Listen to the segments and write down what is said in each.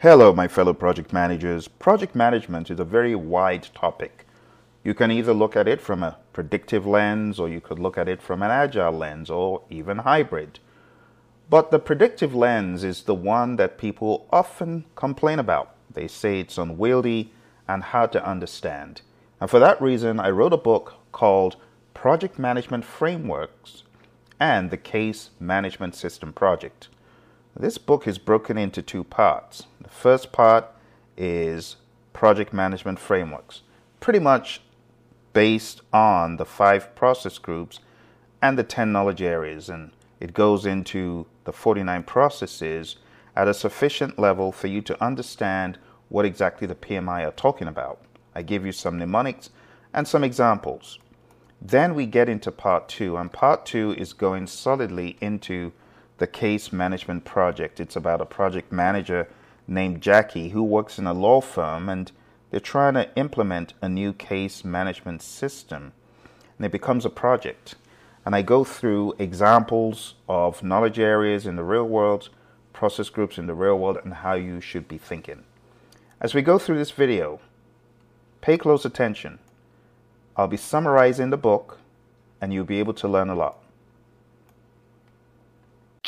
Hello, my fellow project managers. Project management is a very wide topic. You can either look at it from a predictive lens, or you could look at it from an agile lens, or even hybrid. But the predictive lens is the one that people often complain about. They say it's unwieldy and hard to understand. And for that reason, I wrote a book called Project Management Frameworks and the Case Management System Project. This book is broken into two parts. The first part is project management frameworks, pretty much based on the five process groups and the 10 knowledge areas. And it goes into the 49 processes at a sufficient level for you to understand what exactly the PMI are talking about. I give you some mnemonics and some examples. Then we get into part two, and part two is going solidly into the case management project. It's about a project manager named Jackie who works in a law firm and they're trying to implement a new case management system. And it becomes a project. And I go through examples of knowledge areas in the real world, process groups in the real world, and how you should be thinking. As we go through this video, pay close attention. I'll be summarizing the book, and you'll be able to learn a lot.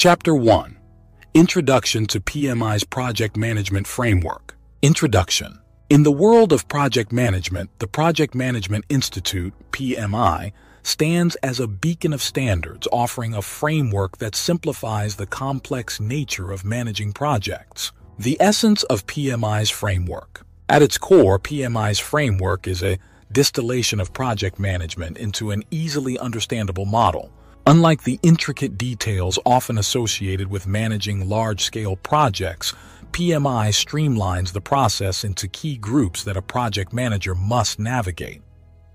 Chapter 1 Introduction to PMI's Project Management Framework. Introduction. In the world of project management, the Project Management Institute, PMI, stands as a beacon of standards offering a framework that simplifies the complex nature of managing projects. The essence of PMI's framework. At its core, PMI's framework is a distillation of project management into an easily understandable model Unlike the intricate details often associated with managing large-scale projects, PMI streamlines the process into key groups that a project manager must navigate.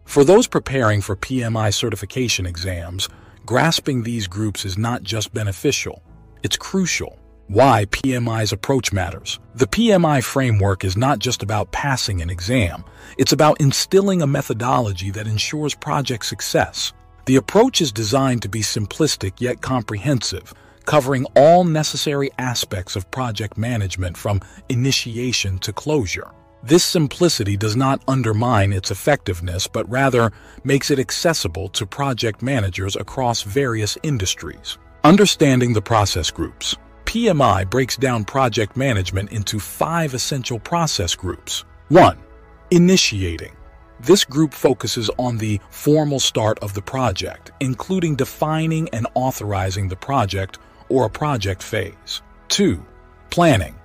For those preparing for PMI certification exams, grasping these groups is not just beneficial, it's crucial. Why PMI's approach matters. The PMI framework is not just about passing an exam, it's about instilling a methodology that ensures project success. The approach is designed to be simplistic yet comprehensive, covering all necessary aspects of project management from initiation to closure. This simplicity does not undermine its effectiveness, but rather makes it accessible to project managers across various industries. Understanding the process groups. PMI breaks down project management into five essential process groups. 1. Initiating. This group focuses on the formal start of the project, including defining and authorizing the project or a project phase. 2. Planning.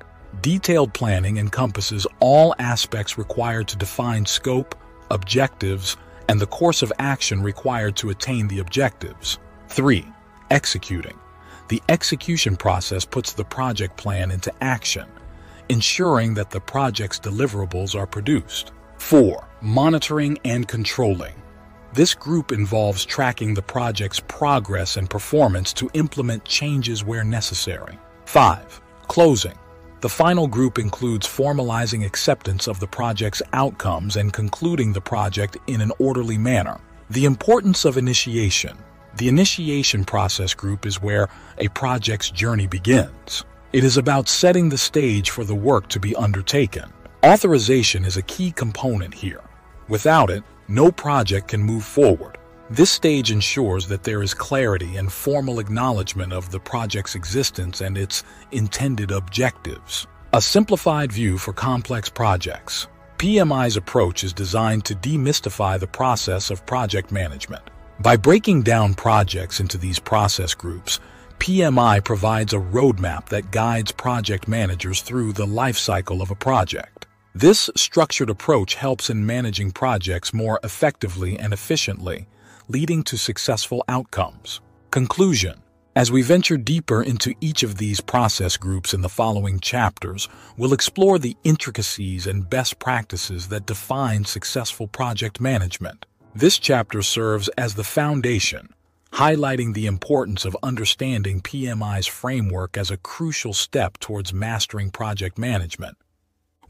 Detailed planning encompasses all aspects required to define scope, objectives, and the course of action required to attain the objectives. 3. Executing. The execution process puts the project plan into action, ensuring that the project's deliverables are produced. 4. Monitoring and controlling. This group involves tracking the project's progress and performance to implement changes where necessary. 5. Closing. The final group includes formalizing acceptance of the project's outcomes and concluding the project in an orderly manner. The importance of initiation. The initiation process group is where a project's journey begins. It is about setting the stage for the work to be undertaken. Authorization is a key component here. Without it, no project can move forward. This stage ensures that there is clarity and formal acknowledgement of the project's existence and its intended objectives. A simplified view for complex projects. PMI's approach is designed to demystify the process of project management. By breaking down projects into these process groups, PMI provides a roadmap that guides project managers through the life cycle of a project. This structured approach helps in managing projects more effectively and efficiently, leading to successful outcomes. Conclusion As we venture deeper into each of these process groups in the following chapters, we'll explore the intricacies and best practices that define successful project management. This chapter serves as the foundation, highlighting the importance of understanding PMI's framework as a crucial step towards mastering project management.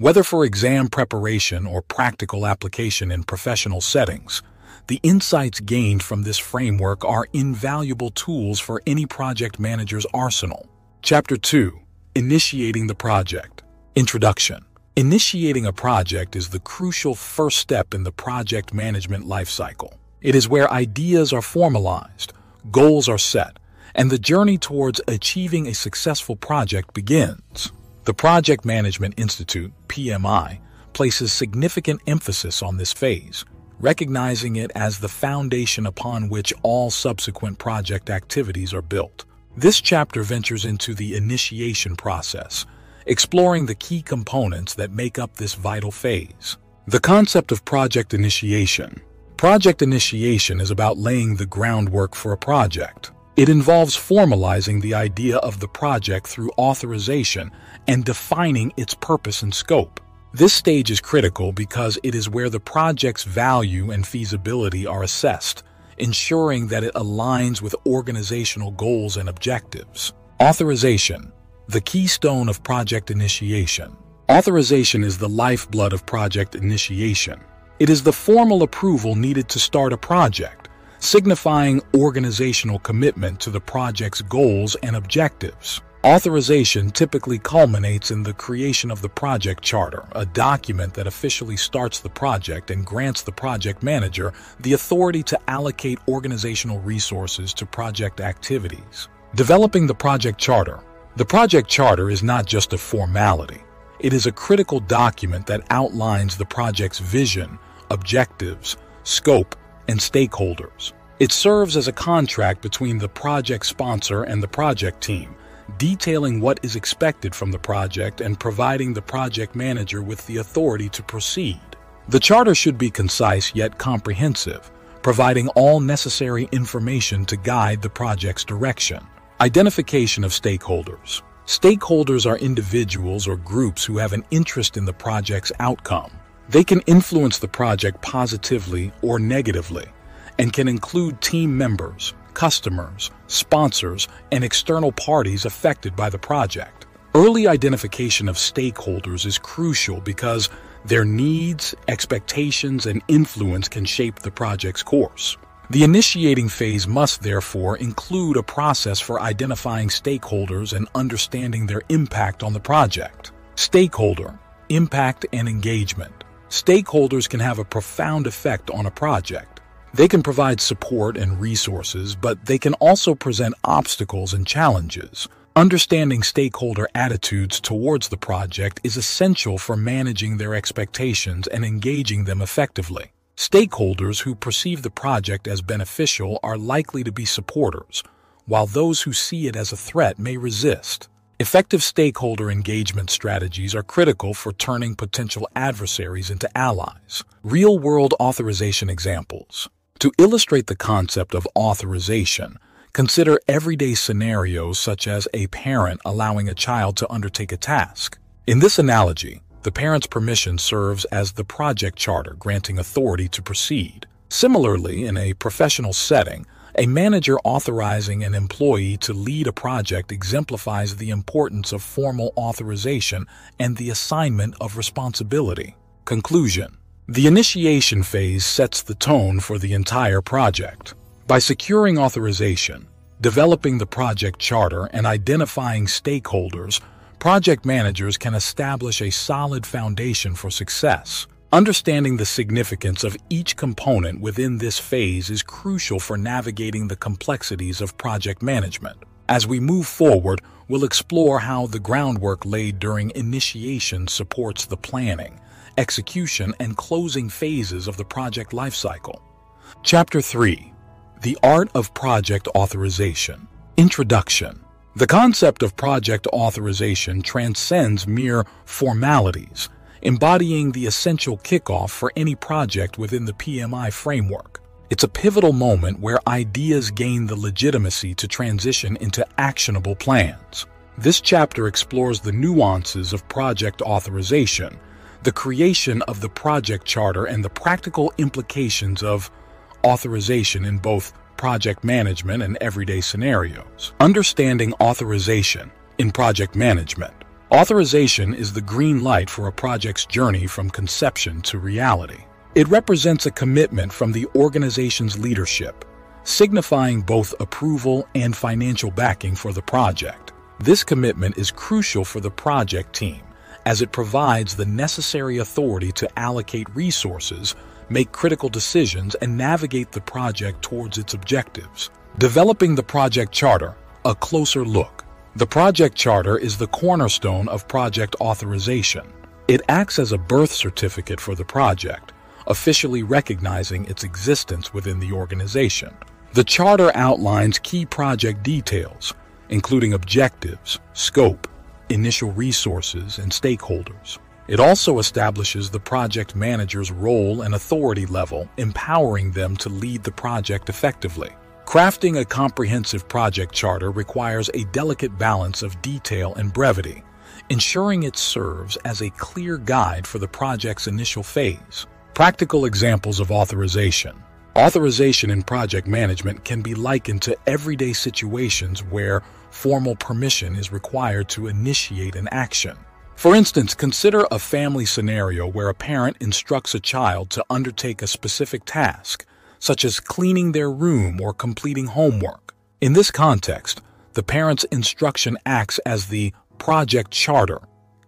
Whether for exam preparation or practical application in professional settings, the insights gained from this framework are invaluable tools for any project manager's arsenal. Chapter 2 Initiating the Project Introduction Initiating a project is the crucial first step in the project management lifecycle. It is where ideas are formalized, goals are set, and the journey towards achieving a successful project begins. The Project Management Institute, PMI, places significant emphasis on this phase, recognizing it as the foundation upon which all subsequent project activities are built. This chapter ventures into the initiation process, exploring the key components that make up this vital phase. The concept of project initiation. Project initiation is about laying the groundwork for a project. It involves formalizing the idea of the project through authorization and defining its purpose and scope. This stage is critical because it is where the project's value and feasibility are assessed, ensuring that it aligns with organizational goals and objectives. Authorization, the keystone of project initiation. Authorization is the lifeblood of project initiation. It is the formal approval needed to start a project, signifying organizational commitment to the project's goals and objectives. Authorization typically culminates in the creation of the project charter, a document that officially starts the project and grants the project manager the authority to allocate organizational resources to project activities. Developing the project charter. The project charter is not just a formality. It is a critical document that outlines the project's vision, objectives, scope, and stakeholders. It serves as a contract between the project sponsor and the project team, detailing what is expected from the project and providing the project manager with the authority to proceed. The charter should be concise yet comprehensive, providing all necessary information to guide the project's direction. Identification of stakeholders. Stakeholders are individuals or groups who have an interest in the project's outcome. They can influence the project positively or negatively and can include team members, customers, sponsors, and external parties affected by the project. Early identification of stakeholders is crucial because their needs, expectations, and influence can shape the project's course. The initiating phase must therefore include a process for identifying stakeholders and understanding their impact on the project. Stakeholder, impact, and engagement. Stakeholders can have a profound effect on a project. They can provide support and resources, but they can also present obstacles and challenges. Understanding stakeholder attitudes towards the project is essential for managing their expectations and engaging them effectively. Stakeholders who perceive the project as beneficial are likely to be supporters, while those who see it as a threat may resist. Effective stakeholder engagement strategies are critical for turning potential adversaries into allies. Real world authorization examples. To illustrate the concept of authorization, consider everyday scenarios such as a parent allowing a child to undertake a task. In this analogy, the parent's permission serves as the project charter granting authority to proceed. Similarly, in a professional setting, a manager authorizing an employee to lead a project exemplifies the importance of formal authorization and the assignment of responsibility. Conclusion the initiation phase sets the tone for the entire project. By securing authorization, developing the project charter, and identifying stakeholders, project managers can establish a solid foundation for success. Understanding the significance of each component within this phase is crucial for navigating the complexities of project management. As we move forward, we'll explore how the groundwork laid during initiation supports the planning, execution, and closing phases of the project lifecycle. Chapter 3 The Art of Project Authorization Introduction The concept of project authorization transcends mere formalities embodying the essential kickoff for any project within the PMI framework. It's a pivotal moment where ideas gain the legitimacy to transition into actionable plans. This chapter explores the nuances of project authorization, the creation of the project charter, and the practical implications of authorization in both project management and everyday scenarios. Understanding authorization in project management. Authorization is the green light for a project's journey from conception to reality. It represents a commitment from the organization's leadership, signifying both approval and financial backing for the project. This commitment is crucial for the project team as it provides the necessary authority to allocate resources, make critical decisions, and navigate the project towards its objectives. Developing the project charter, a closer look. The project charter is the cornerstone of project authorization. It acts as a birth certificate for the project, officially recognizing its existence within the organization. The charter outlines key project details, including objectives, scope, initial resources, and stakeholders. It also establishes the project manager's role and authority level, empowering them to lead the project effectively. Crafting a comprehensive project charter requires a delicate balance of detail and brevity, ensuring it serves as a clear guide for the project's initial phase. Practical examples of authorization. Authorization in project management can be likened to everyday situations where formal permission is required to initiate an action. For instance, consider a family scenario where a parent instructs a child to undertake a specific task, such as cleaning their room or completing homework. In this context, the parent's instruction acts as the project charter,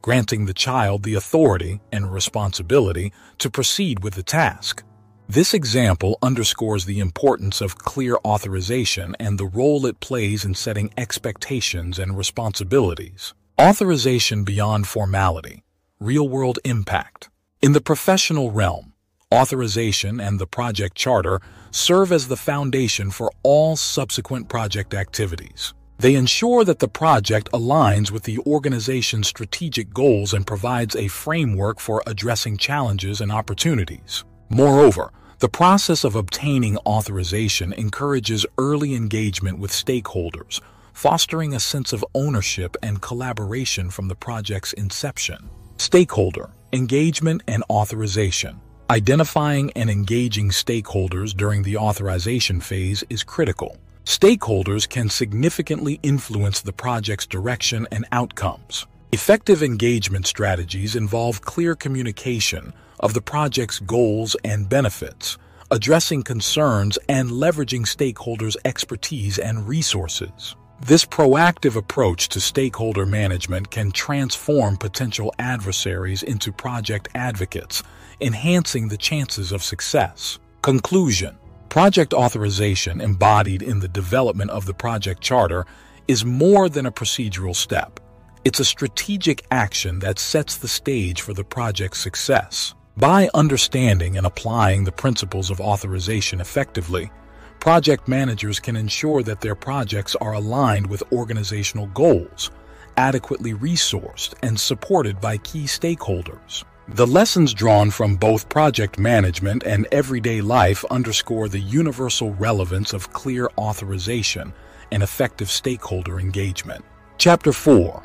granting the child the authority and responsibility to proceed with the task. This example underscores the importance of clear authorization and the role it plays in setting expectations and responsibilities. Authorization beyond formality, real world impact. In the professional realm, authorization, and the project charter serve as the foundation for all subsequent project activities. They ensure that the project aligns with the organization's strategic goals and provides a framework for addressing challenges and opportunities. Moreover, the process of obtaining authorization encourages early engagement with stakeholders, fostering a sense of ownership and collaboration from the project's inception. Stakeholder, engagement, and authorization. Identifying and engaging stakeholders during the authorization phase is critical. Stakeholders can significantly influence the project's direction and outcomes. Effective engagement strategies involve clear communication of the project's goals and benefits, addressing concerns and leveraging stakeholders' expertise and resources. This proactive approach to stakeholder management can transform potential adversaries into project advocates enhancing the chances of success. Conclusion Project authorization embodied in the development of the project charter is more than a procedural step. It's a strategic action that sets the stage for the project's success. By understanding and applying the principles of authorization effectively, project managers can ensure that their projects are aligned with organizational goals, adequately resourced, and supported by key stakeholders. The lessons drawn from both project management and everyday life underscore the universal relevance of clear authorization and effective stakeholder engagement. Chapter 4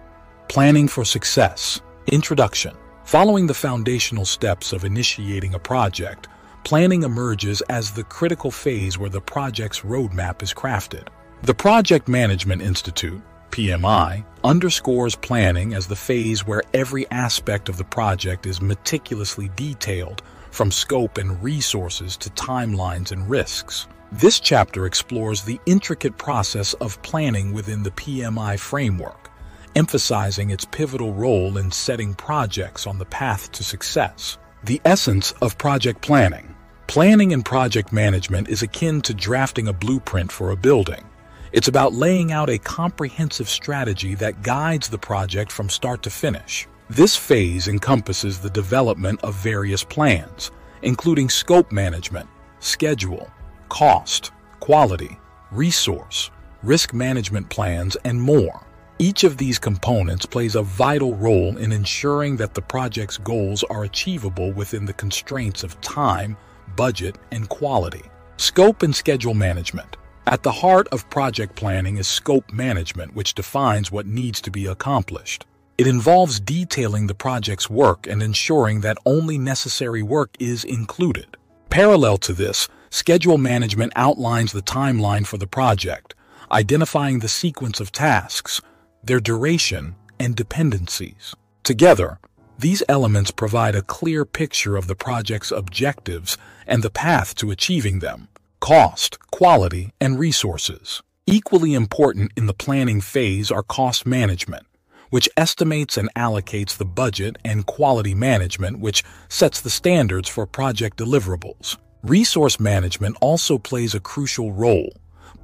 Planning for Success Introduction Following the foundational steps of initiating a project, planning emerges as the critical phase where the project's roadmap is crafted. The Project Management Institute PMI, underscores planning as the phase where every aspect of the project is meticulously detailed, from scope and resources to timelines and risks. This chapter explores the intricate process of planning within the PMI framework, emphasizing its pivotal role in setting projects on the path to success. The essence of project planning. Planning and project management is akin to drafting a blueprint for a building. It's about laying out a comprehensive strategy that guides the project from start to finish. This phase encompasses the development of various plans, including scope management, schedule, cost, quality, resource, risk management plans, and more. Each of these components plays a vital role in ensuring that the project's goals are achievable within the constraints of time, budget, and quality. Scope and schedule management. At the heart of project planning is scope management, which defines what needs to be accomplished. It involves detailing the project's work and ensuring that only necessary work is included. Parallel to this, schedule management outlines the timeline for the project, identifying the sequence of tasks, their duration, and dependencies. Together, these elements provide a clear picture of the project's objectives and the path to achieving them cost, quality, and resources. Equally important in the planning phase are cost management, which estimates and allocates the budget, and quality management, which sets the standards for project deliverables. Resource management also plays a crucial role,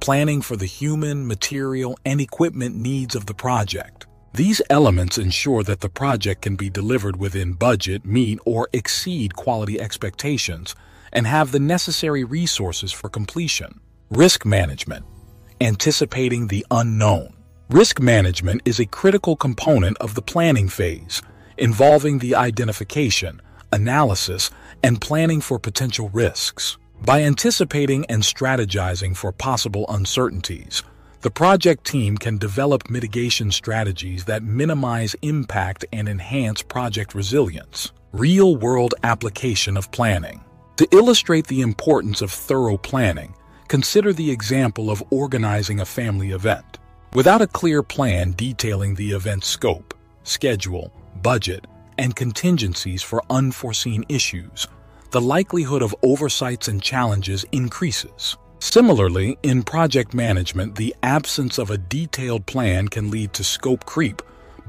planning for the human, material, and equipment needs of the project. These elements ensure that the project can be delivered within budget, meet, or exceed quality expectations, and have the necessary resources for completion. Risk management, anticipating the unknown. Risk management is a critical component of the planning phase, involving the identification, analysis, and planning for potential risks. By anticipating and strategizing for possible uncertainties, the project team can develop mitigation strategies that minimize impact and enhance project resilience. Real world application of planning. To illustrate the importance of thorough planning, consider the example of organizing a family event. Without a clear plan detailing the event's scope, schedule, budget, and contingencies for unforeseen issues, the likelihood of oversights and challenges increases. Similarly, in project management, the absence of a detailed plan can lead to scope creep,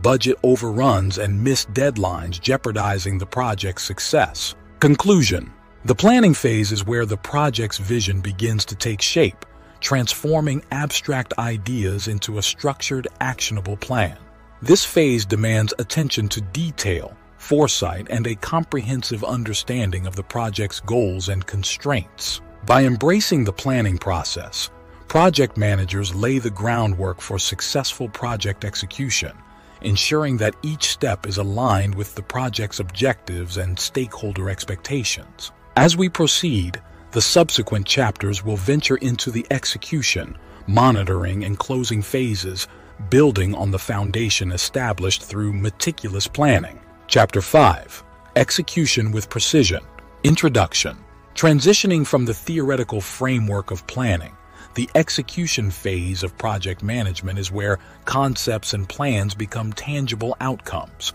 budget overruns, and missed deadlines, jeopardizing the project's success. Conclusion The planning phase is where the project's vision begins to take shape, transforming abstract ideas into a structured, actionable plan. This phase demands attention to detail, foresight, and a comprehensive understanding of the project's goals and constraints. By embracing the planning process, project managers lay the groundwork for successful project execution, ensuring that each step is aligned with the project's objectives and stakeholder expectations. As we proceed, the subsequent chapters will venture into the execution, monitoring, and closing phases, building on the foundation established through meticulous planning. Chapter 5 Execution with Precision Introduction Transitioning from the theoretical framework of planning, the execution phase of project management is where concepts and plans become tangible outcomes.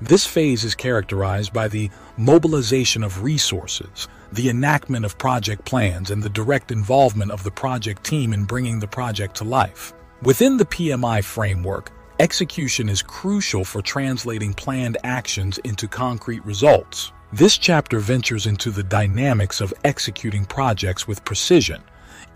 This phase is characterized by the mobilization of resources, the enactment of project plans, and the direct involvement of the project team in bringing the project to life. Within the PMI framework, Execution is crucial for translating planned actions into concrete results. This chapter ventures into the dynamics of executing projects with precision,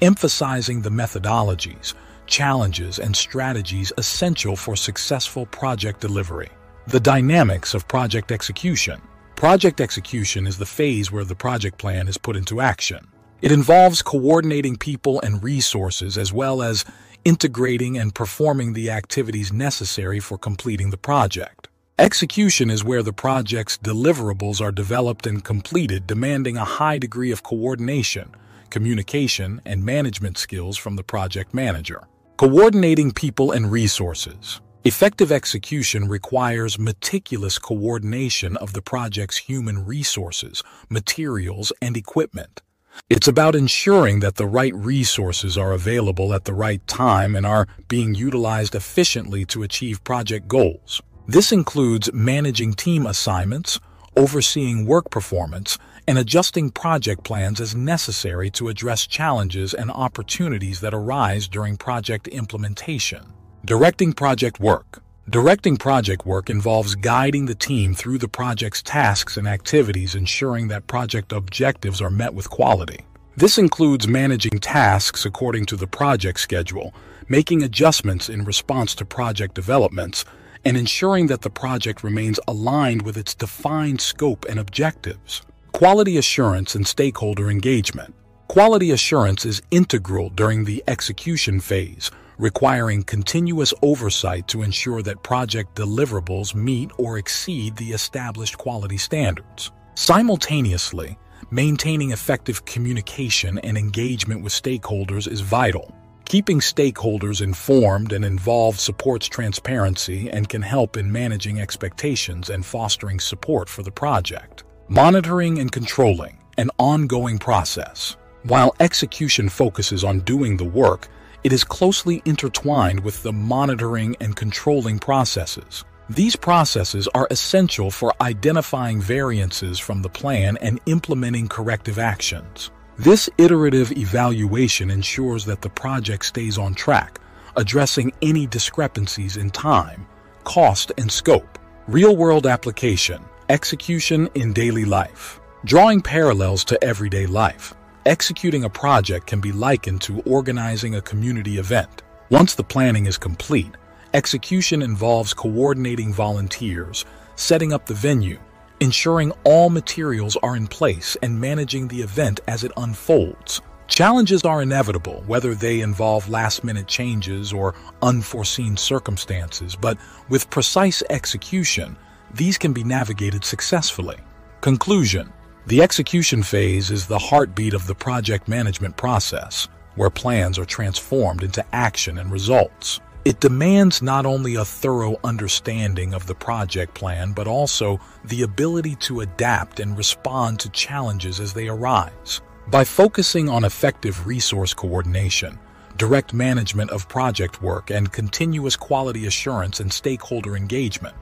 emphasizing the methodologies, challenges, and strategies essential for successful project delivery. The dynamics of project execution. Project execution is the phase where the project plan is put into action. It involves coordinating people and resources as well as integrating and performing the activities necessary for completing the project. Execution is where the project's deliverables are developed and completed, demanding a high degree of coordination, communication, and management skills from the project manager. Coordinating people and resources. Effective execution requires meticulous coordination of the project's human resources, materials, and equipment. It's about ensuring that the right resources are available at the right time and are being utilized efficiently to achieve project goals. This includes managing team assignments, overseeing work performance, and adjusting project plans as necessary to address challenges and opportunities that arise during project implementation. Directing project work. Directing project work involves guiding the team through the project's tasks and activities, ensuring that project objectives are met with quality. This includes managing tasks according to the project schedule, making adjustments in response to project developments, and ensuring that the project remains aligned with its defined scope and objectives. Quality assurance and stakeholder engagement. Quality assurance is integral during the execution phase, requiring continuous oversight to ensure that project deliverables meet or exceed the established quality standards. Simultaneously, maintaining effective communication and engagement with stakeholders is vital. Keeping stakeholders informed and involved supports transparency and can help in managing expectations and fostering support for the project. Monitoring and controlling, an ongoing process. While execution focuses on doing the work, it is closely intertwined with the monitoring and controlling processes. These processes are essential for identifying variances from the plan and implementing corrective actions. This iterative evaluation ensures that the project stays on track, addressing any discrepancies in time, cost, and scope. Real-world application, execution in daily life. Drawing parallels to everyday life, executing a project can be likened to organizing a community event. Once the planning is complete, execution involves coordinating volunteers, setting up the venue, ensuring all materials are in place and managing the event as it unfolds. Challenges are inevitable, whether they involve last-minute changes or unforeseen circumstances, but with precise execution, these can be navigated successfully. Conclusion. The execution phase is the heartbeat of the project management process, where plans are transformed into action and results. It demands not only a thorough understanding of the project plan, but also the ability to adapt and respond to challenges as they arise. By focusing on effective resource coordination, direct management of project work, and continuous quality assurance and stakeholder engagement,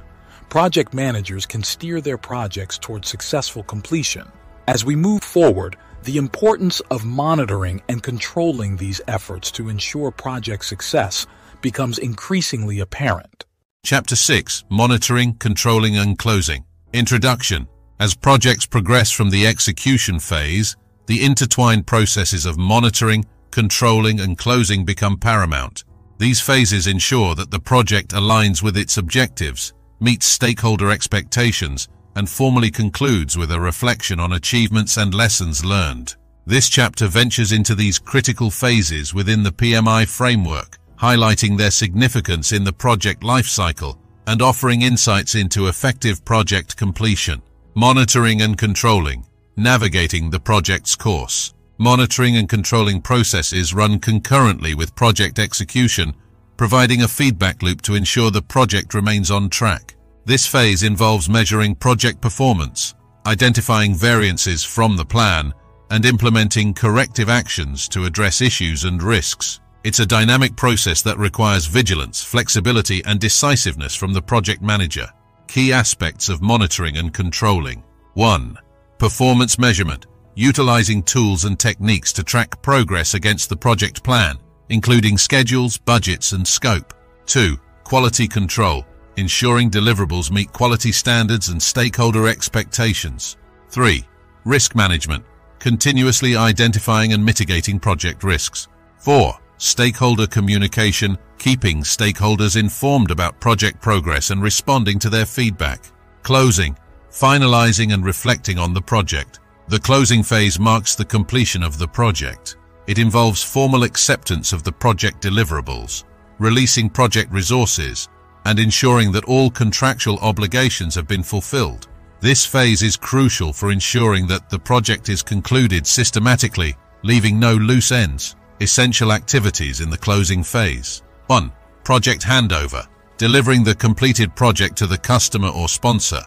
project managers can steer their projects toward successful completion. As we move forward, the importance of monitoring and controlling these efforts to ensure project success becomes increasingly apparent. Chapter 6 Monitoring, Controlling and Closing Introduction As projects progress from the execution phase, the intertwined processes of monitoring, controlling and closing become paramount. These phases ensure that the project aligns with its objectives, meets stakeholder expectations, and formally concludes with a reflection on achievements and lessons learned. This chapter ventures into these critical phases within the PMI framework, highlighting their significance in the project lifecycle and offering insights into effective project completion, monitoring and controlling, navigating the project's course. Monitoring and controlling processes run concurrently with project execution, providing a feedback loop to ensure the project remains on track. This phase involves measuring project performance, identifying variances from the plan, and implementing corrective actions to address issues and risks. It's a dynamic process that requires vigilance, flexibility, and decisiveness from the project manager. Key aspects of monitoring and controlling. 1. Performance measurement, utilizing tools and techniques to track progress against the project plan, including schedules, budgets, and scope. 2. Quality control, ensuring deliverables meet quality standards and stakeholder expectations. 3. Risk management, continuously identifying and mitigating project risks. 4 stakeholder communication, keeping stakeholders informed about project progress and responding to their feedback. Closing, finalizing and reflecting on the project. The closing phase marks the completion of the project. It involves formal acceptance of the project deliverables, releasing project resources, and ensuring that all contractual obligations have been fulfilled. This phase is crucial for ensuring that the project is concluded systematically, leaving no loose ends. Essential activities in the closing phase. 1. Project handover, delivering the completed project to the customer or sponsor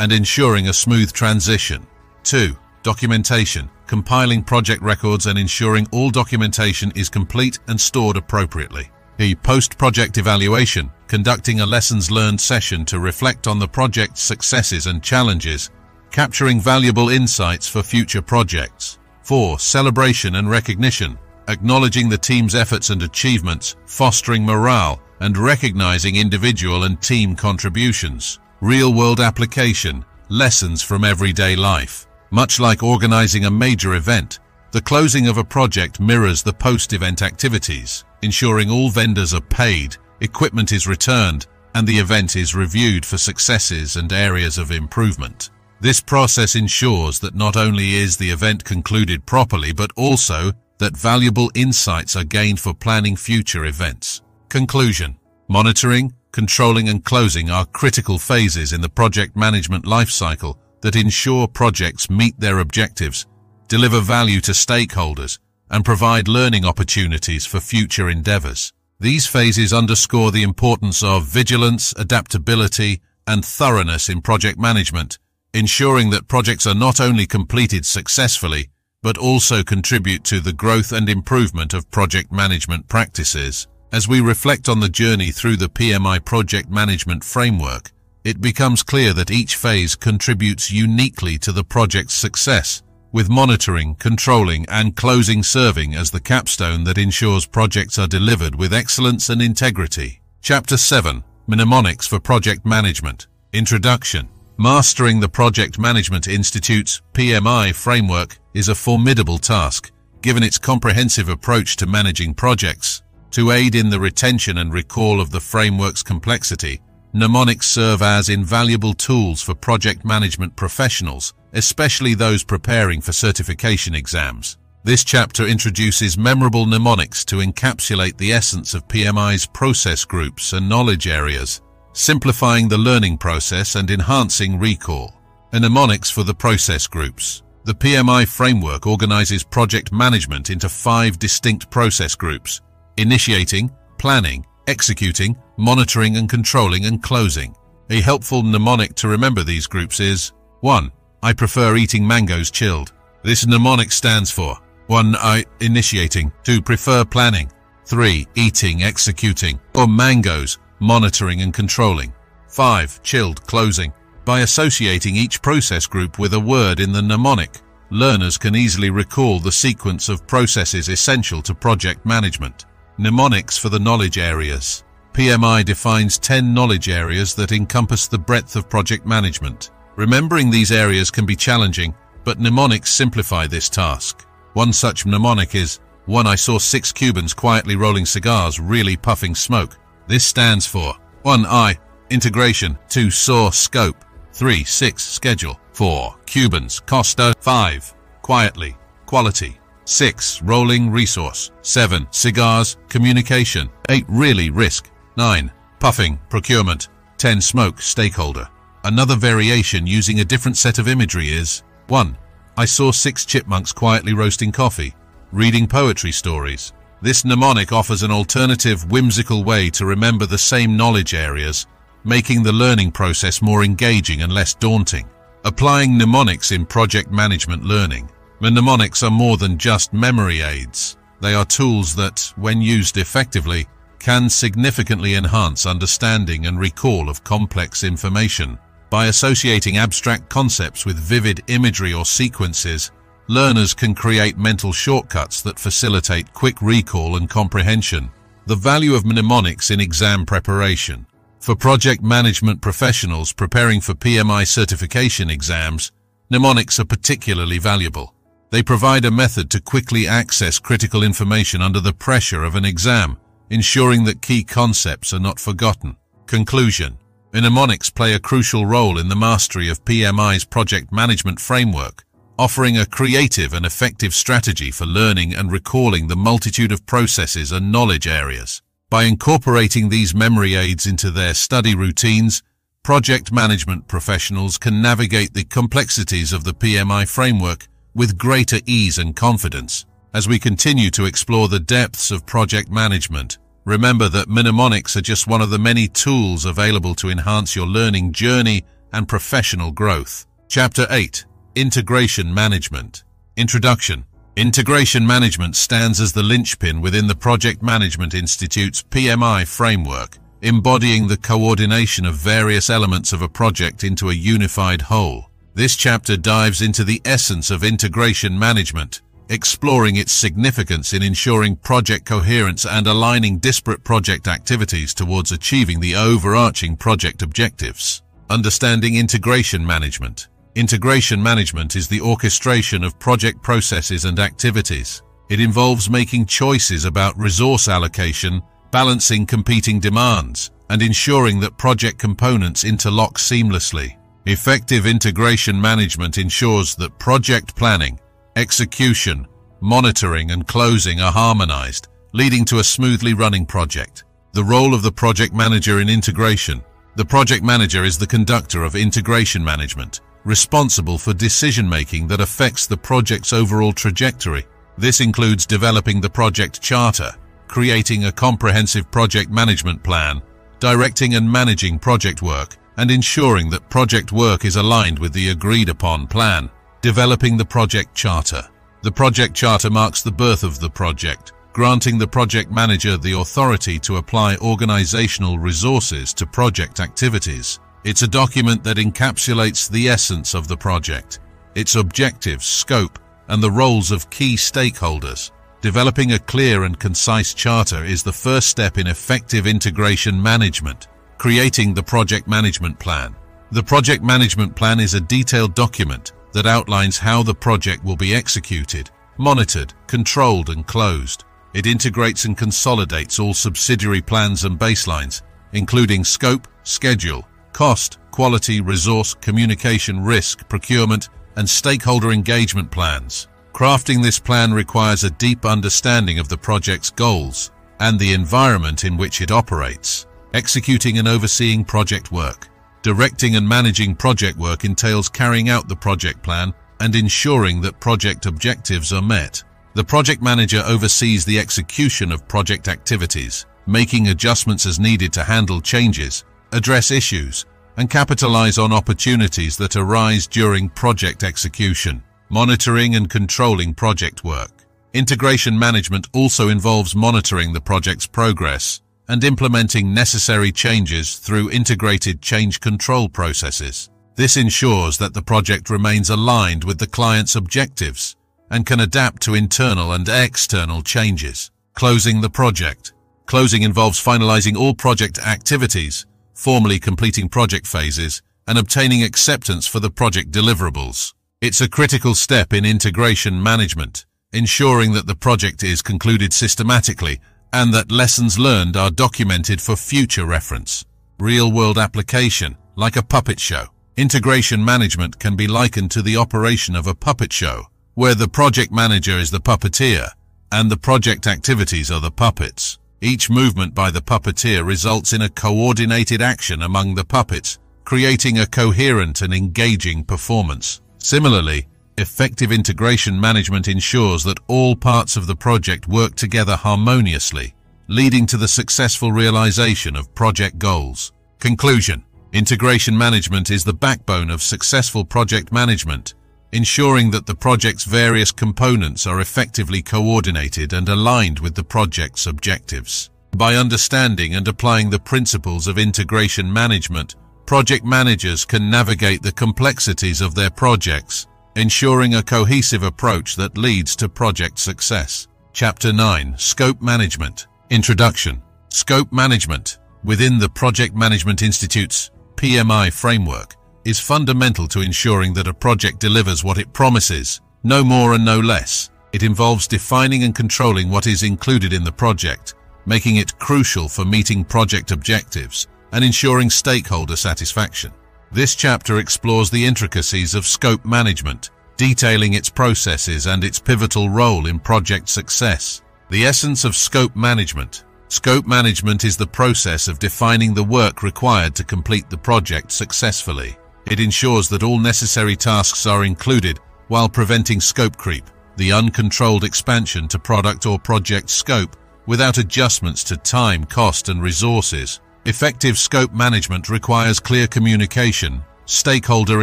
and ensuring a smooth transition. 2. Documentation, compiling project records and ensuring all documentation is complete and stored appropriately. E. post-project evaluation, conducting a lessons learned session to reflect on the project's successes and challenges, capturing valuable insights for future projects. 4. Celebration and recognition, acknowledging the team's efforts and achievements, fostering morale, and recognizing individual and team contributions, real-world application, lessons from everyday life. Much like organizing a major event, the closing of a project mirrors the post-event activities, ensuring all vendors are paid, equipment is returned, and the event is reviewed for successes and areas of improvement. This process ensures that not only is the event concluded properly, but also that valuable insights are gained for planning future events. Conclusion. Monitoring, controlling and closing are critical phases in the project management lifecycle that ensure projects meet their objectives, deliver value to stakeholders, and provide learning opportunities for future endeavors. These phases underscore the importance of vigilance, adaptability, and thoroughness in project management, ensuring that projects are not only completed successfully, but also contribute to the growth and improvement of project management practices. As we reflect on the journey through the PMI project management framework, it becomes clear that each phase contributes uniquely to the project's success, with monitoring, controlling, and closing serving as the capstone that ensures projects are delivered with excellence and integrity. Chapter 7 Mnemonics for Project Management Introduction Mastering the Project Management Institute's PMI framework is a formidable task, given its comprehensive approach to managing projects. To aid in the retention and recall of the framework's complexity, mnemonics serve as invaluable tools for project management professionals, especially those preparing for certification exams. This chapter introduces memorable mnemonics to encapsulate the essence of PMI's process groups and knowledge areas, simplifying the learning process and enhancing recall. A mnemonics for the process groups. The PMI framework organizes project management into five distinct process groups, initiating, planning, executing, monitoring and controlling and closing. A helpful mnemonic to remember these groups is 1. I prefer eating mangoes chilled. This mnemonic stands for 1. I initiating 2. Prefer planning 3. Eating, executing, or mangoes monitoring and controlling. 5. Chilled closing. By associating each process group with a word in the mnemonic, learners can easily recall the sequence of processes essential to project management. Mnemonics for the knowledge areas. PMI defines 10 knowledge areas that encompass the breadth of project management. Remembering these areas can be challenging, but mnemonics simplify this task. One such mnemonic is, 1. I saw six Cubans quietly rolling cigars, really puffing smoke. This stands for 1. I. Integration 2. Source Scope 3. 6. Schedule 4. Cubans Costa uh, 5. Quietly Quality 6. Rolling Resource 7. Cigars Communication 8. Really Risk 9. Puffing Procurement 10. Smoke Stakeholder Another variation using a different set of imagery is 1. I saw six chipmunks quietly roasting coffee, reading poetry stories, this mnemonic offers an alternative, whimsical way to remember the same knowledge areas, making the learning process more engaging and less daunting. Applying mnemonics in project management learning. Mnemonics are more than just memory aids. They are tools that, when used effectively, can significantly enhance understanding and recall of complex information. By associating abstract concepts with vivid imagery or sequences, learners can create mental shortcuts that facilitate quick recall and comprehension. The value of mnemonics in exam preparation. For project management professionals preparing for PMI certification exams, mnemonics are particularly valuable. They provide a method to quickly access critical information under the pressure of an exam, ensuring that key concepts are not forgotten. Conclusion. Mnemonics play a crucial role in the mastery of PMI's project management framework, offering a creative and effective strategy for learning and recalling the multitude of processes and knowledge areas. By incorporating these memory aids into their study routines, project management professionals can navigate the complexities of the PMI framework with greater ease and confidence. As we continue to explore the depths of project management, remember that mnemonics are just one of the many tools available to enhance your learning journey and professional growth. Chapter 8 Integration Management Introduction Integration Management stands as the linchpin within the Project Management Institute's PMI framework, embodying the coordination of various elements of a project into a unified whole. This chapter dives into the essence of integration management, exploring its significance in ensuring project coherence and aligning disparate project activities towards achieving the overarching project objectives. Understanding integration management. Integration management is the orchestration of project processes and activities. It involves making choices about resource allocation, balancing competing demands, and ensuring that project components interlock seamlessly. Effective integration management ensures that project planning, execution, monitoring and closing are harmonized, leading to a smoothly running project. The role of the project manager in integration. The project manager is the conductor of integration management, responsible for decision-making that affects the project's overall trajectory. This includes developing the project charter, creating a comprehensive project management plan, directing and managing project work, and ensuring that project work is aligned with the agreed upon plan. Developing the project charter. The project charter marks the birth of the project, granting the project manager the authority to apply organizational resources to project activities. It's a document that encapsulates the essence of the project, its objectives, scope, and the roles of key stakeholders. Developing a clear and concise charter is the first step in effective integration management, creating the project management plan. The project management plan is a detailed document that outlines how the project will be executed, monitored, controlled and closed. It integrates and consolidates all subsidiary plans and baselines, including scope, schedule, cost, quality, resource, communication, risk, procurement, and stakeholder engagement plans. Crafting this plan requires a deep understanding of the project's goals and the environment in which it operates. Executing and overseeing project work. Directing and managing project work entails carrying out the project plan and ensuring that project objectives are met. The project manager oversees the execution of project activities, making adjustments as needed to handle changes, address issues, and capitalize on opportunities that arise during project execution. Monitoring and controlling project work. Integration management also involves monitoring the project's progress and implementing necessary changes through integrated change control processes. This ensures that the project remains aligned with the client's objectives and can adapt to internal and external changes. Closing the project. Closing involves finalizing all project activities, formally completing project phases, and obtaining acceptance for the project deliverables. It's a critical step in integration management, ensuring that the project is concluded systematically and that lessons learned are documented for future reference. Real-world application, like a puppet show. Integration management can be likened to the operation of a puppet show, where the project manager is the puppeteer and the project activities are the puppets. Each movement by the puppeteer results in a coordinated action among the puppets, creating a coherent and engaging performance. Similarly, Effective integration management ensures that all parts of the project work together harmoniously, leading to the successful realization of project goals. Conclusion. Integration management is the backbone of successful project management, ensuring that the project's various components are effectively coordinated and aligned with the project's objectives. By understanding and applying the principles of integration management, project managers can navigate the complexities of their projects ensuring a cohesive approach that leads to project success. Chapter 9 Scope Management Introduction Scope Management within the Project Management Institute's PMI framework is fundamental to ensuring that a project delivers what it promises, no more and no less. It involves defining and controlling what is included in the project, making it crucial for meeting project objectives and ensuring stakeholder satisfaction. This chapter explores the intricacies of scope management, detailing its processes and its pivotal role in project success. The essence of scope management. Scope management is the process of defining the work required to complete the project successfully. It ensures that all necessary tasks are included while preventing scope creep, the uncontrolled expansion to product or project scope without adjustments to time, cost and resources. Effective scope management requires clear communication, stakeholder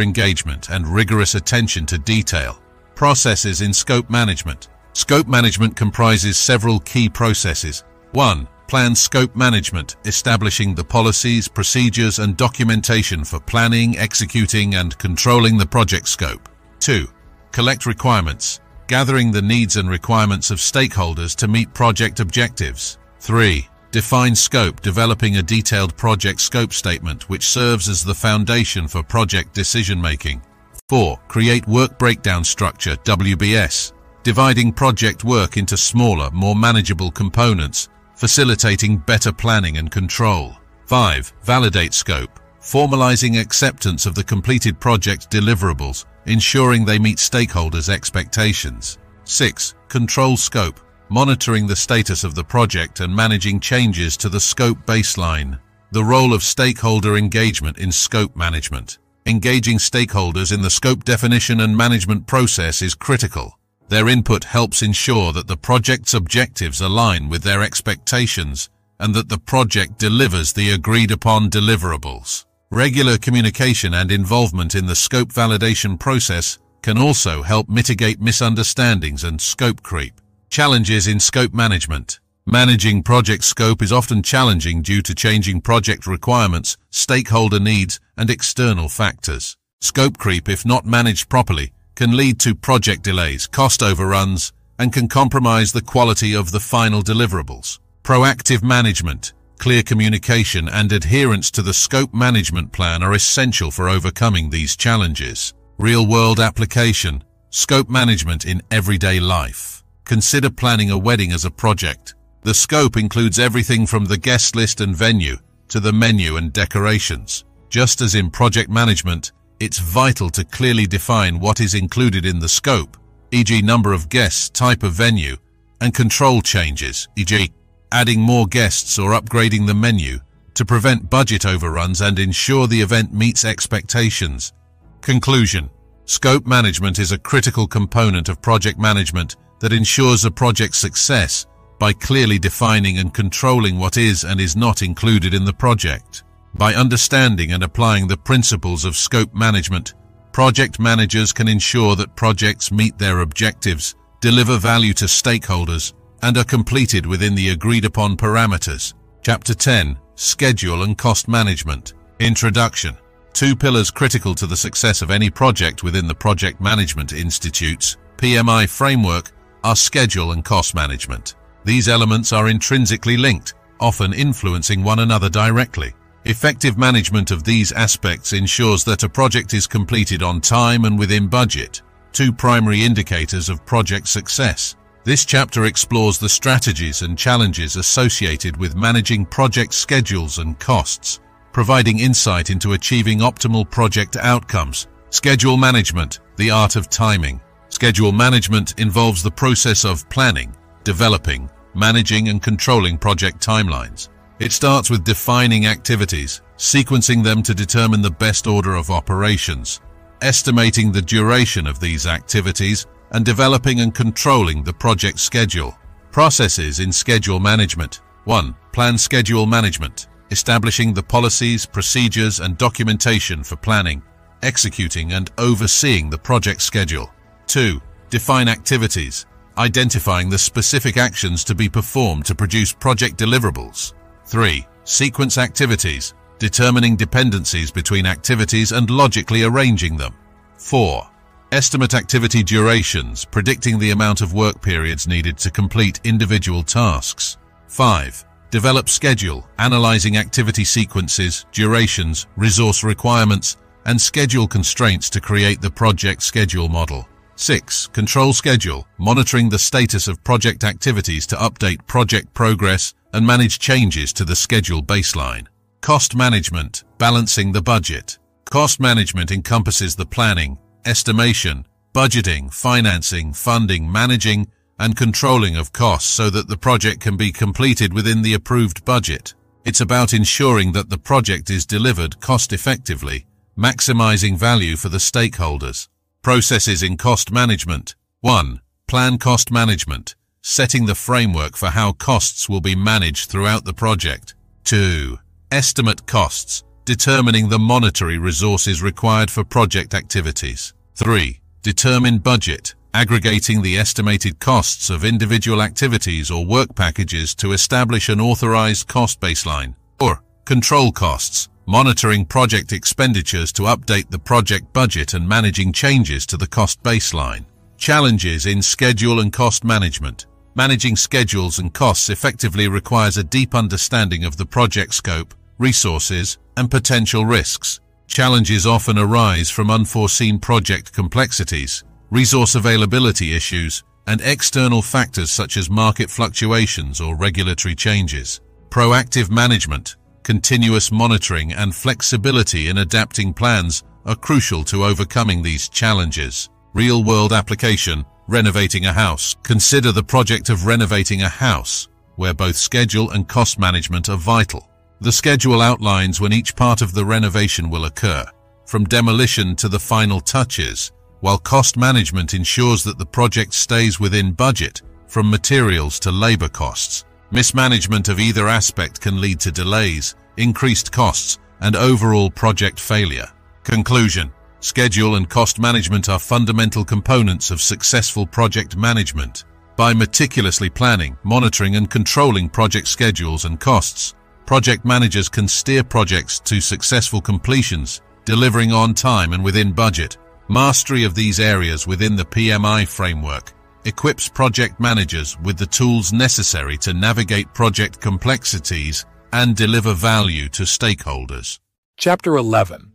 engagement, and rigorous attention to detail. Processes in scope management. Scope management comprises several key processes. 1. Plan scope management, establishing the policies, procedures, and documentation for planning, executing, and controlling the project scope. 2. Collect requirements, gathering the needs and requirements of stakeholders to meet project objectives. 3. Define scope, developing a detailed project scope statement which serves as the foundation for project decision-making. 4. Create work breakdown structure, WBS, dividing project work into smaller, more manageable components, facilitating better planning and control. 5. Validate scope, formalizing acceptance of the completed project deliverables, ensuring they meet stakeholders' expectations. 6. Control scope, monitoring the status of the project and managing changes to the scope baseline. The role of stakeholder engagement in scope management. Engaging stakeholders in the scope definition and management process is critical. Their input helps ensure that the project's objectives align with their expectations and that the project delivers the agreed upon deliverables. Regular communication and involvement in the scope validation process can also help mitigate misunderstandings and scope creep. Challenges in scope management. Managing project scope is often challenging due to changing project requirements, stakeholder needs, and external factors. Scope creep, if not managed properly, can lead to project delays, cost overruns, and can compromise the quality of the final deliverables. Proactive management, clear communication, and adherence to the scope management plan are essential for overcoming these challenges. Real-world application, scope management in everyday life. Consider planning a wedding as a project. The scope includes everything from the guest list and venue to the menu and decorations. Just as in project management, it's vital to clearly define what is included in the scope, e.g. number of guests, type of venue, and control changes, e.g. adding more guests or upgrading the menu to prevent budget overruns and ensure the event meets expectations. Conclusion. Scope management is a critical component of project management that ensures a project's success by clearly defining and controlling what is and is not included in the project. By understanding and applying the principles of scope management, project managers can ensure that projects meet their objectives, deliver value to stakeholders, and are completed within the agreed upon parameters. Chapter 10 Schedule and Cost Management Introduction Two pillars critical to the success of any project within the Project Management Institute's PMI framework are schedule and cost management. These elements are intrinsically linked, often influencing one another directly. Effective management of these aspects ensures that a project is completed on time and within budget, two primary indicators of project success. This chapter explores the strategies and challenges associated with managing project schedules and costs, providing insight into achieving optimal project outcomes. Schedule management, the art of timing. Schedule management involves the process of planning, developing, managing and controlling project timelines. It starts with defining activities, sequencing them to determine the best order of operations, estimating the duration of these activities, and developing and controlling the project schedule. Processes in schedule management. 1. Plan schedule management, establishing the policies, procedures, and documentation for planning, executing and overseeing the project schedule. 2. Define activities, identifying the specific actions to be performed to produce project deliverables. 3. Sequence activities, determining dependencies between activities and logically arranging them. 4. Estimate activity durations, predicting the amount of work periods needed to complete individual tasks. 5. Develop schedule, analyzing activity sequences, durations, resource requirements, and schedule constraints to create the project schedule model. 6. Control schedule, monitoring the status of project activities to update project progress and manage changes to the schedule baseline. Cost management, balancing the budget. Cost management encompasses the planning, estimation, budgeting, financing, funding, managing, and controlling of costs so that the project can be completed within the approved budget. It's about ensuring that the project is delivered cost effectively, maximizing value for the stakeholders. Processes in cost management. 1. Plan cost management setting the framework for how costs will be managed throughout the project. 2. Estimate costs, determining the monetary resources required for project activities. 3. Determine budget, aggregating the estimated costs of individual activities or work packages to establish an authorized cost baseline. 4. Control costs, monitoring project expenditures to update the project budget and managing changes to the cost baseline. Challenges in schedule and cost management. Managing schedules and costs effectively requires a deep understanding of the project scope, resources, and potential risks. Challenges often arise from unforeseen project complexities, resource availability issues, and external factors such as market fluctuations or regulatory changes. Proactive management, continuous monitoring, and flexibility in adapting plans are crucial to overcoming these challenges. Real-world application Renovating a house. Consider the project of renovating a house, where both schedule and cost management are vital. The schedule outlines when each part of the renovation will occur, from demolition to the final touches, while cost management ensures that the project stays within budget, from materials to labor costs. Mismanagement of either aspect can lead to delays, increased costs, and overall project failure. Conclusion. Schedule and cost management are fundamental components of successful project management. By meticulously planning, monitoring and controlling project schedules and costs, project managers can steer projects to successful completions, delivering on time and within budget. Mastery of these areas within the PMI framework equips project managers with the tools necessary to navigate project complexities and deliver value to stakeholders. Chapter 11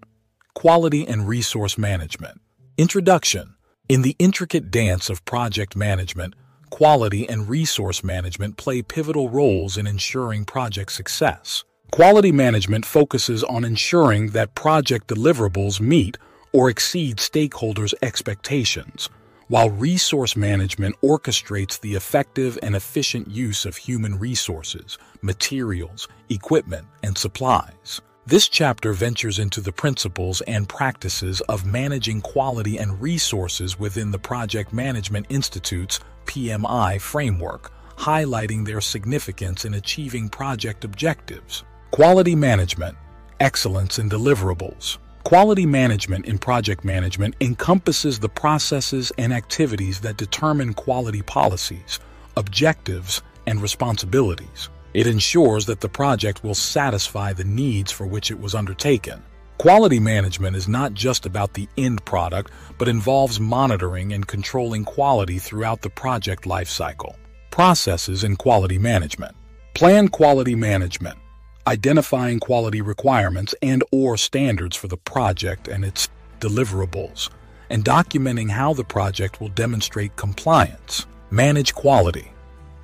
Quality and Resource Management. Introduction. In the intricate dance of project management, quality and resource management play pivotal roles in ensuring project success. Quality management focuses on ensuring that project deliverables meet or exceed stakeholders' expectations, while resource management orchestrates the effective and efficient use of human resources, materials, equipment, and supplies. This chapter ventures into the principles and practices of managing quality and resources within the Project Management Institute's PMI framework, highlighting their significance in achieving project objectives. Quality management, excellence in deliverables. Quality management in project management encompasses the processes and activities that determine quality policies, objectives, and responsibilities. It ensures that the project will satisfy the needs for which it was undertaken. Quality management is not just about the end product, but involves monitoring and controlling quality throughout the project lifecycle. Processes in quality management. Plan quality management. Identifying quality requirements and or standards for the project and its deliverables, and documenting how the project will demonstrate compliance. Manage quality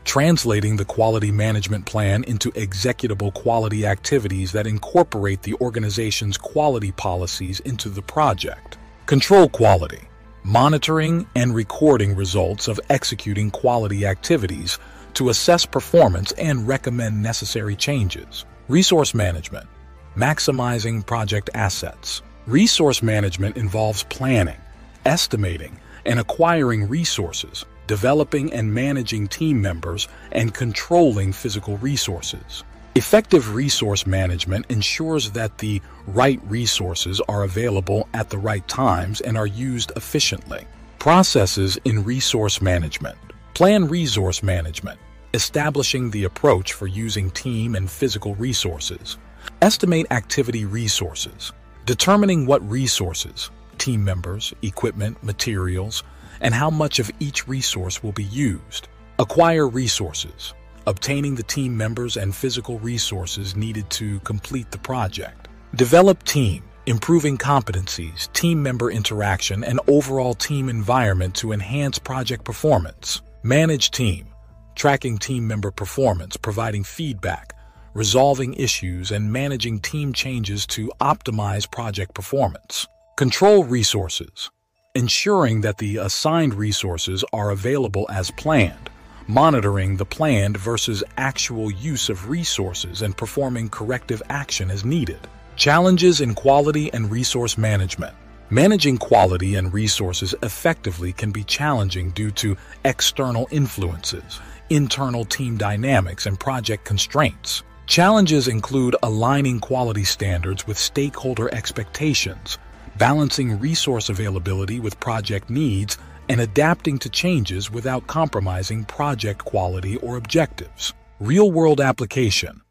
translating the quality management plan into executable quality activities that incorporate the organization's quality policies into the project. Control quality, monitoring and recording results of executing quality activities to assess performance and recommend necessary changes. Resource management, maximizing project assets. Resource management involves planning, estimating, and acquiring resources developing and managing team members, and controlling physical resources. Effective resource management ensures that the right resources are available at the right times and are used efficiently. Processes in resource management. Plan resource management, establishing the approach for using team and physical resources. Estimate activity resources, determining what resources, team members, equipment, materials, and how much of each resource will be used. Acquire resources, obtaining the team members and physical resources needed to complete the project. Develop team, improving competencies, team member interaction, and overall team environment to enhance project performance. Manage team, tracking team member performance, providing feedback, resolving issues, and managing team changes to optimize project performance. Control resources, ensuring that the assigned resources are available as planned, monitoring the planned versus actual use of resources and performing corrective action as needed. Challenges in quality and resource management. Managing quality and resources effectively can be challenging due to external influences, internal team dynamics, and project constraints. Challenges include aligning quality standards with stakeholder expectations, balancing resource availability with project needs, and adapting to changes without compromising project quality or objectives. Real world application.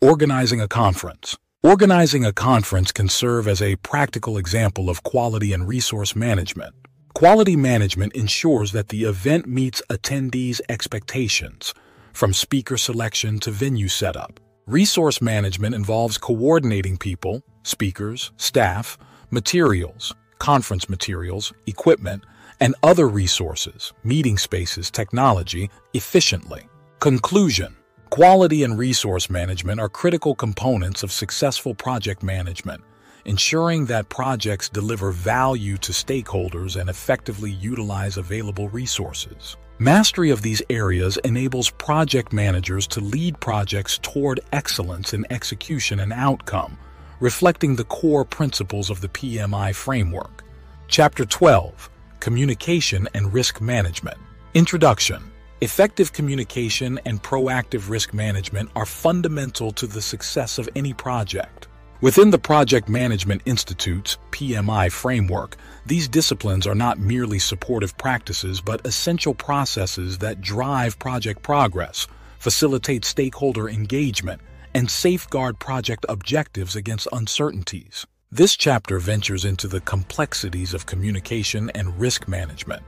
Organizing a conference. Organizing a conference can serve as a practical example of quality and resource management. Quality management ensures that the event meets attendees' expectations, from speaker selection to venue setup. Resource management involves coordinating people, speakers, staff, materials, conference materials, equipment, and other resources, meeting spaces, technology, efficiently. Conclusion Quality and resource management are critical components of successful project management, ensuring that projects deliver value to stakeholders and effectively utilize available resources. Mastery of these areas enables project managers to lead projects toward excellence in execution and outcome, reflecting the core principles of the PMI framework. Chapter 12 Communication and Risk Management Introduction Effective communication and proactive risk management are fundamental to the success of any project. Within the Project Management Institute's PMI framework, these disciplines are not merely supportive practices but essential processes that drive project progress, facilitate stakeholder engagement, and safeguard project objectives against uncertainties. This chapter ventures into the complexities of communication and risk management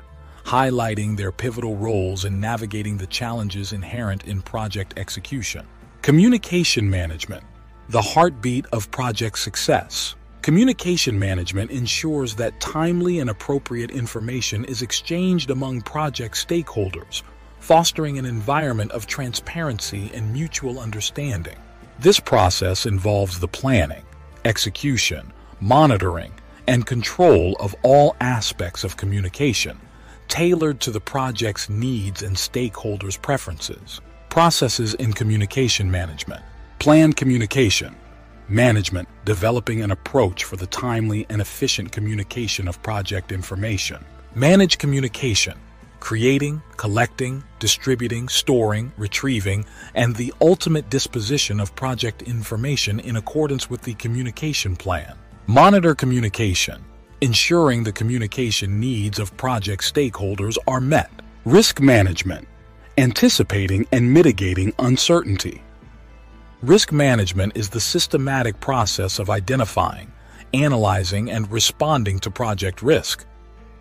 highlighting their pivotal roles in navigating the challenges inherent in project execution. Communication management, the heartbeat of project success. Communication management ensures that timely and appropriate information is exchanged among project stakeholders, fostering an environment of transparency and mutual understanding. This process involves the planning, execution, monitoring, and control of all aspects of communication, tailored to the project's needs and stakeholders' preferences. Processes in communication management. Planned communication. Management developing an approach for the timely and efficient communication of project information. Manage communication. Creating, collecting, distributing, storing, retrieving, and the ultimate disposition of project information in accordance with the communication plan. Monitor communication ensuring the communication needs of project stakeholders are met. Risk management, anticipating and mitigating uncertainty. Risk management is the systematic process of identifying, analyzing, and responding to project risk.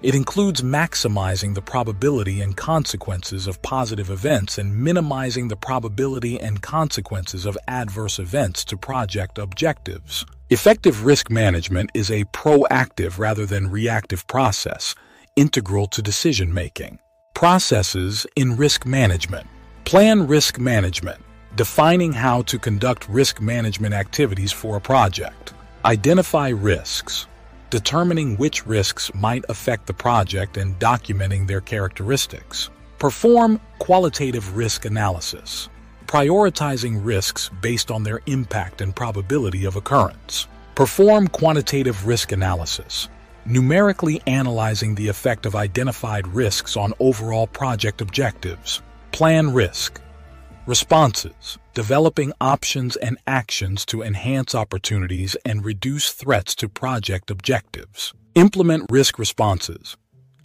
It includes maximizing the probability and consequences of positive events and minimizing the probability and consequences of adverse events to project objectives. Effective risk management is a proactive rather than reactive process, integral to decision making. Processes in risk management. Plan risk management, defining how to conduct risk management activities for a project. Identify risks, determining which risks might affect the project and documenting their characteristics. Perform qualitative risk analysis, prioritizing risks based on their impact and probability of occurrence. Perform quantitative risk analysis, numerically analyzing the effect of identified risks on overall project objectives. Plan risk. Responses, developing options and actions to enhance opportunities and reduce threats to project objectives. Implement risk responses,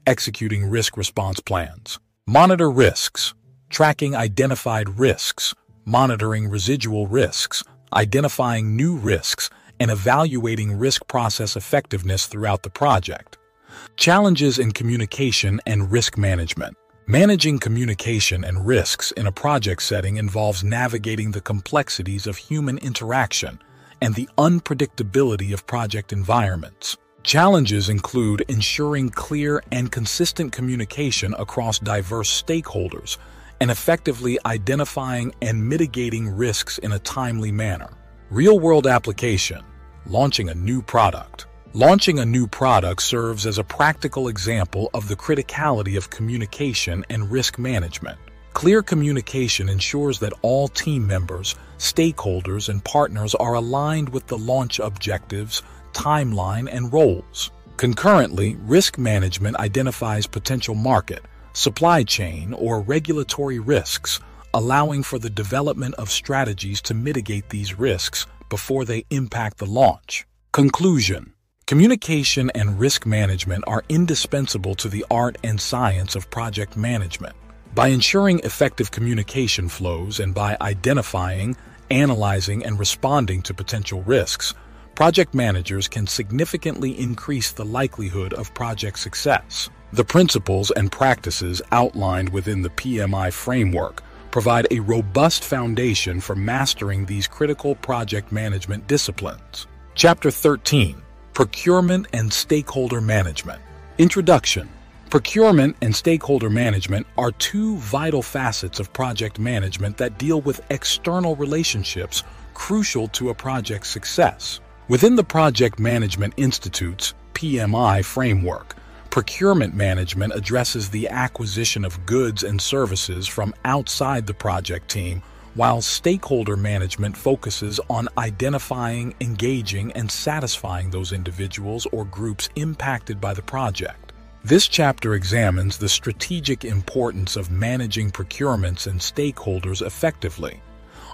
executing risk response plans. Monitor risks, tracking identified risks, monitoring residual risks, identifying new risks, and evaluating risk process effectiveness throughout the project. Challenges in communication and risk management. Managing communication and risks in a project setting involves navigating the complexities of human interaction and the unpredictability of project environments. Challenges include ensuring clear and consistent communication across diverse stakeholders and effectively identifying and mitigating risks in a timely manner. Real-world application, launching a new product. Launching a new product serves as a practical example of the criticality of communication and risk management. Clear communication ensures that all team members, stakeholders, and partners are aligned with the launch objectives, timeline, and roles. Concurrently, risk management identifies potential market, supply chain, or regulatory risks, allowing for the development of strategies to mitigate these risks before they impact the launch. Conclusion Communication and risk management are indispensable to the art and science of project management. By ensuring effective communication flows and by identifying, analyzing, and responding to potential risks, project managers can significantly increase the likelihood of project success. The principles and practices outlined within the PMI framework provide a robust foundation for mastering these critical project management disciplines. Chapter 13 Procurement and Stakeholder Management Introduction Procurement and stakeholder management are two vital facets of project management that deal with external relationships crucial to a project's success. Within the Project Management Institute's PMI framework, procurement management addresses the acquisition of goods and services from outside the project team, while stakeholder management focuses on identifying, engaging, and satisfying those individuals or groups impacted by the project. This chapter examines the strategic importance of managing procurements and stakeholders effectively,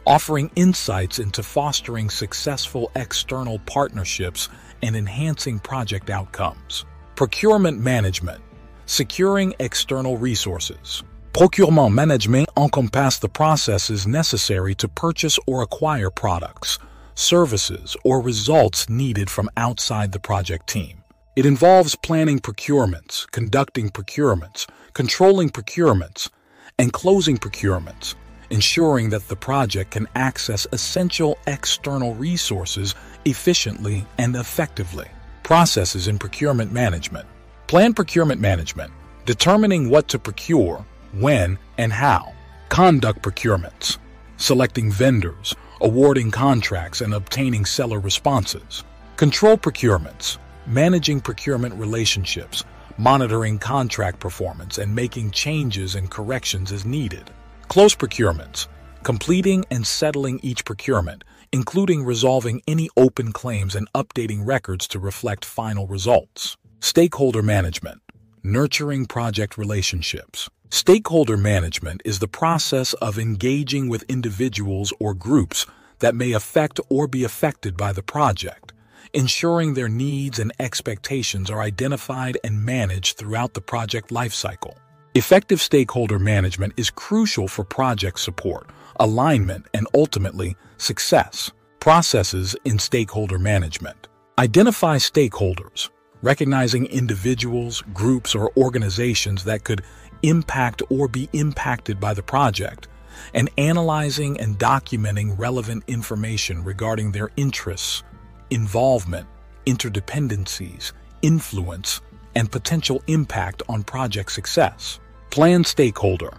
offering insights into fostering successful external partnerships and enhancing project outcomes. Procurement management, securing external resources. Procurement management encompasses the processes necessary to purchase or acquire products, services, or results needed from outside the project team. It involves planning procurements, conducting procurements, controlling procurements, and closing procurements, ensuring that the project can access essential external resources efficiently and effectively. Processes in procurement management. Plan procurement management, determining what to procure, when, and how. Conduct procurements, selecting vendors, awarding contracts, and obtaining seller responses. Control procurements, managing procurement relationships, monitoring contract performance, and making changes and corrections as needed. Close procurements, completing and settling each procurement, including resolving any open claims and updating records to reflect final results. Stakeholder management, nurturing project relationships. Stakeholder management is the process of engaging with individuals or groups that may affect or be affected by the project ensuring their needs and expectations are identified and managed throughout the project lifecycle. Effective stakeholder management is crucial for project support, alignment, and ultimately success. Processes in stakeholder management. Identify stakeholders, recognizing individuals, groups, or organizations that could impact or be impacted by the project, and analyzing and documenting relevant information regarding their interests, involvement, interdependencies, influence, and potential impact on project success. Plan stakeholder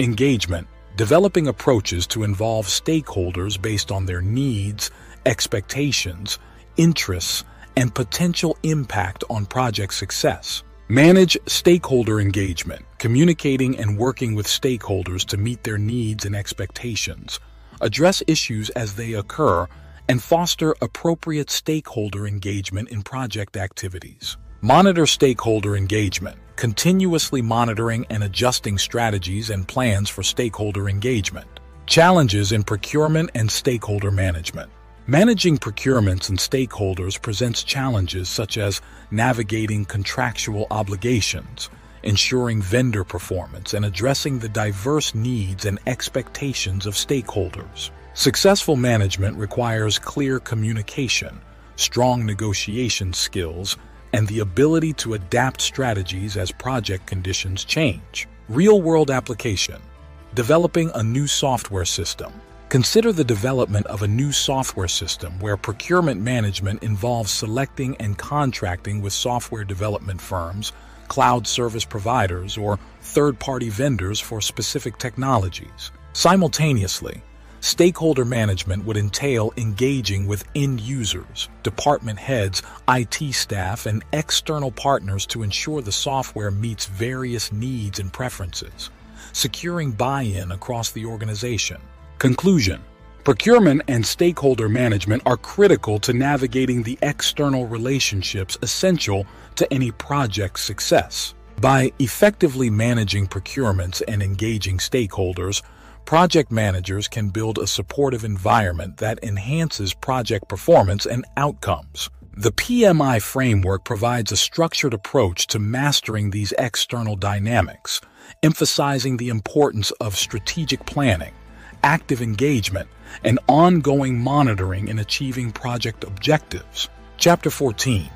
engagement, developing approaches to involve stakeholders based on their needs, expectations, interests, and potential impact on project success. Manage stakeholder engagement, communicating and working with stakeholders to meet their needs and expectations. Address issues as they occur and foster appropriate stakeholder engagement in project activities. Monitor stakeholder engagement, continuously monitoring and adjusting strategies and plans for stakeholder engagement. Challenges in procurement and stakeholder management. Managing procurements and stakeholders presents challenges such as navigating contractual obligations, ensuring vendor performance, and addressing the diverse needs and expectations of stakeholders. Successful management requires clear communication, strong negotiation skills, and the ability to adapt strategies as project conditions change. Real world application Developing a new software system. Consider the development of a new software system where procurement management involves selecting and contracting with software development firms, cloud service providers, or third party vendors for specific technologies. Simultaneously, Stakeholder management would entail engaging with end users, department heads, IT staff, and external partners to ensure the software meets various needs and preferences, securing buy-in across the organization. Conclusion Procurement and stakeholder management are critical to navigating the external relationships essential to any project's success. By effectively managing procurements and engaging stakeholders, project managers can build a supportive environment that enhances project performance and outcomes. The PMI framework provides a structured approach to mastering these external dynamics, emphasizing the importance of strategic planning, active engagement, and ongoing monitoring in achieving project objectives. Chapter 14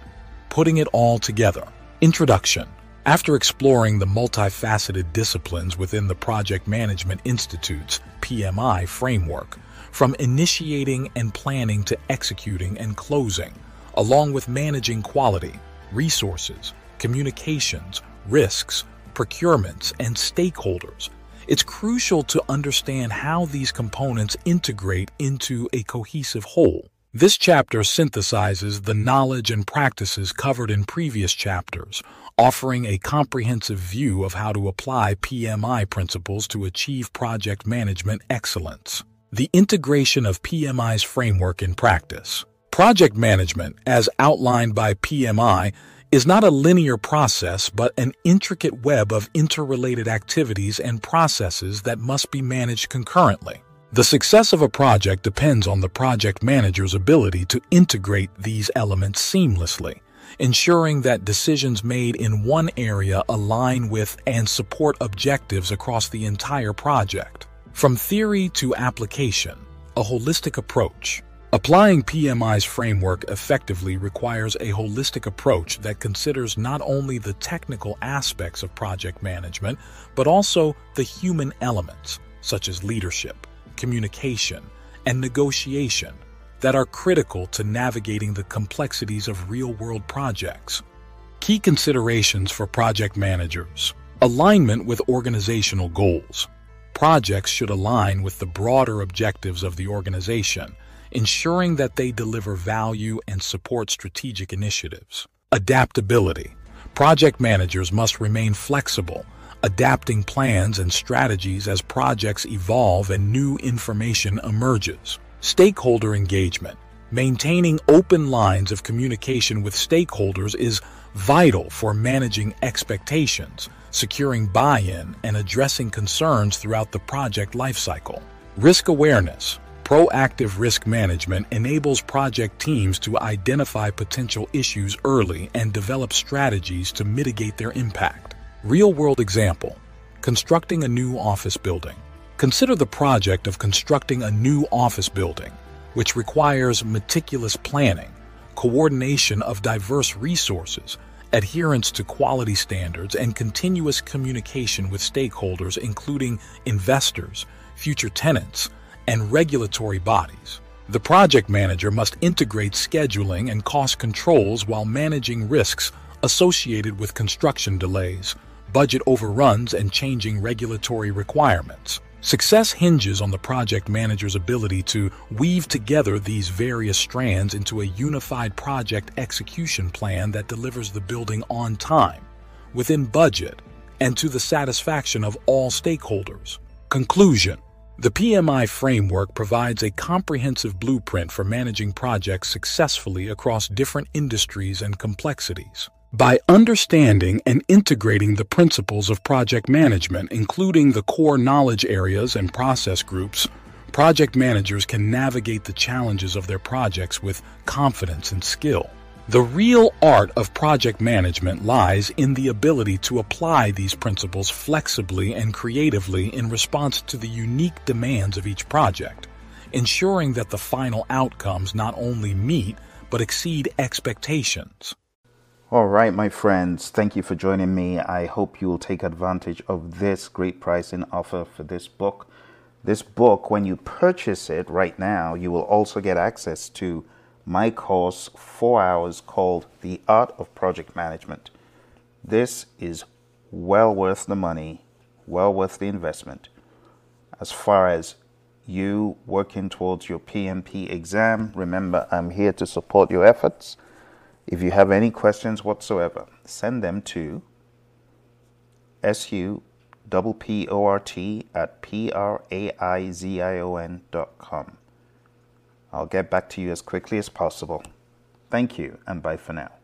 Putting It All Together Introduction After exploring the multifaceted disciplines within the Project Management Institute's PMI framework, from initiating and planning to executing and closing, along with managing quality, resources, communications, risks, procurements, and stakeholders, it's crucial to understand how these components integrate into a cohesive whole. This chapter synthesizes the knowledge and practices covered in previous chapters, offering a comprehensive view of how to apply PMI principles to achieve project management excellence. The integration of PMI's framework in practice. Project management, as outlined by PMI, is not a linear process but an intricate web of interrelated activities and processes that must be managed concurrently. The success of a project depends on the project manager's ability to integrate these elements seamlessly, ensuring that decisions made in one area align with and support objectives across the entire project. From theory to application, a holistic approach. Applying PMI's framework effectively requires a holistic approach that considers not only the technical aspects of project management, but also the human elements, such as leadership, communication, and negotiation, that are critical to navigating the complexities of real world projects. Key considerations for project managers alignment with organizational goals. Projects should align with the broader objectives of the organization ensuring that they deliver value and support strategic initiatives. Adaptability. Project managers must remain flexible, adapting plans and strategies as projects evolve and new information emerges. Stakeholder engagement. Maintaining open lines of communication with stakeholders is vital for managing expectations, securing buy-in, and addressing concerns throughout the project lifecycle. Risk awareness. Proactive risk management enables project teams to identify potential issues early and develop strategies to mitigate their impact. Real world example constructing a new office building. Consider the project of constructing a new office building, which requires meticulous planning, coordination of diverse resources, adherence to quality standards, and continuous communication with stakeholders, including investors, future tenants, and regulatory bodies. The project manager must integrate scheduling and cost controls while managing risks associated with construction delays, budget overruns, and changing regulatory requirements. Success hinges on the project manager's ability to weave together these various strands into a unified project execution plan that delivers the building on time, within budget, and to the satisfaction of all stakeholders. Conclusion the PMI framework provides a comprehensive blueprint for managing projects successfully across different industries and complexities. By understanding and integrating the principles of project management, including the core knowledge areas and process groups, project managers can navigate the challenges of their projects with confidence and skill. The real art of project management lies in the ability to apply these principles flexibly and creatively in response to the unique demands of each project, ensuring that the final outcomes not only meet but exceed expectations. All right, my friends, thank you for joining me. I hope you will take advantage of this great pricing offer for this book. This book, when you purchase it right now, you will also get access to my course, four hours, called The Art of Project Management. This is well worth the money, well worth the investment. As far as you working towards your PMP exam, remember I'm here to support your efforts. If you have any questions whatsoever, send them to su double p o r t at p I'll get back to you as quickly as possible. Thank you and bye for now.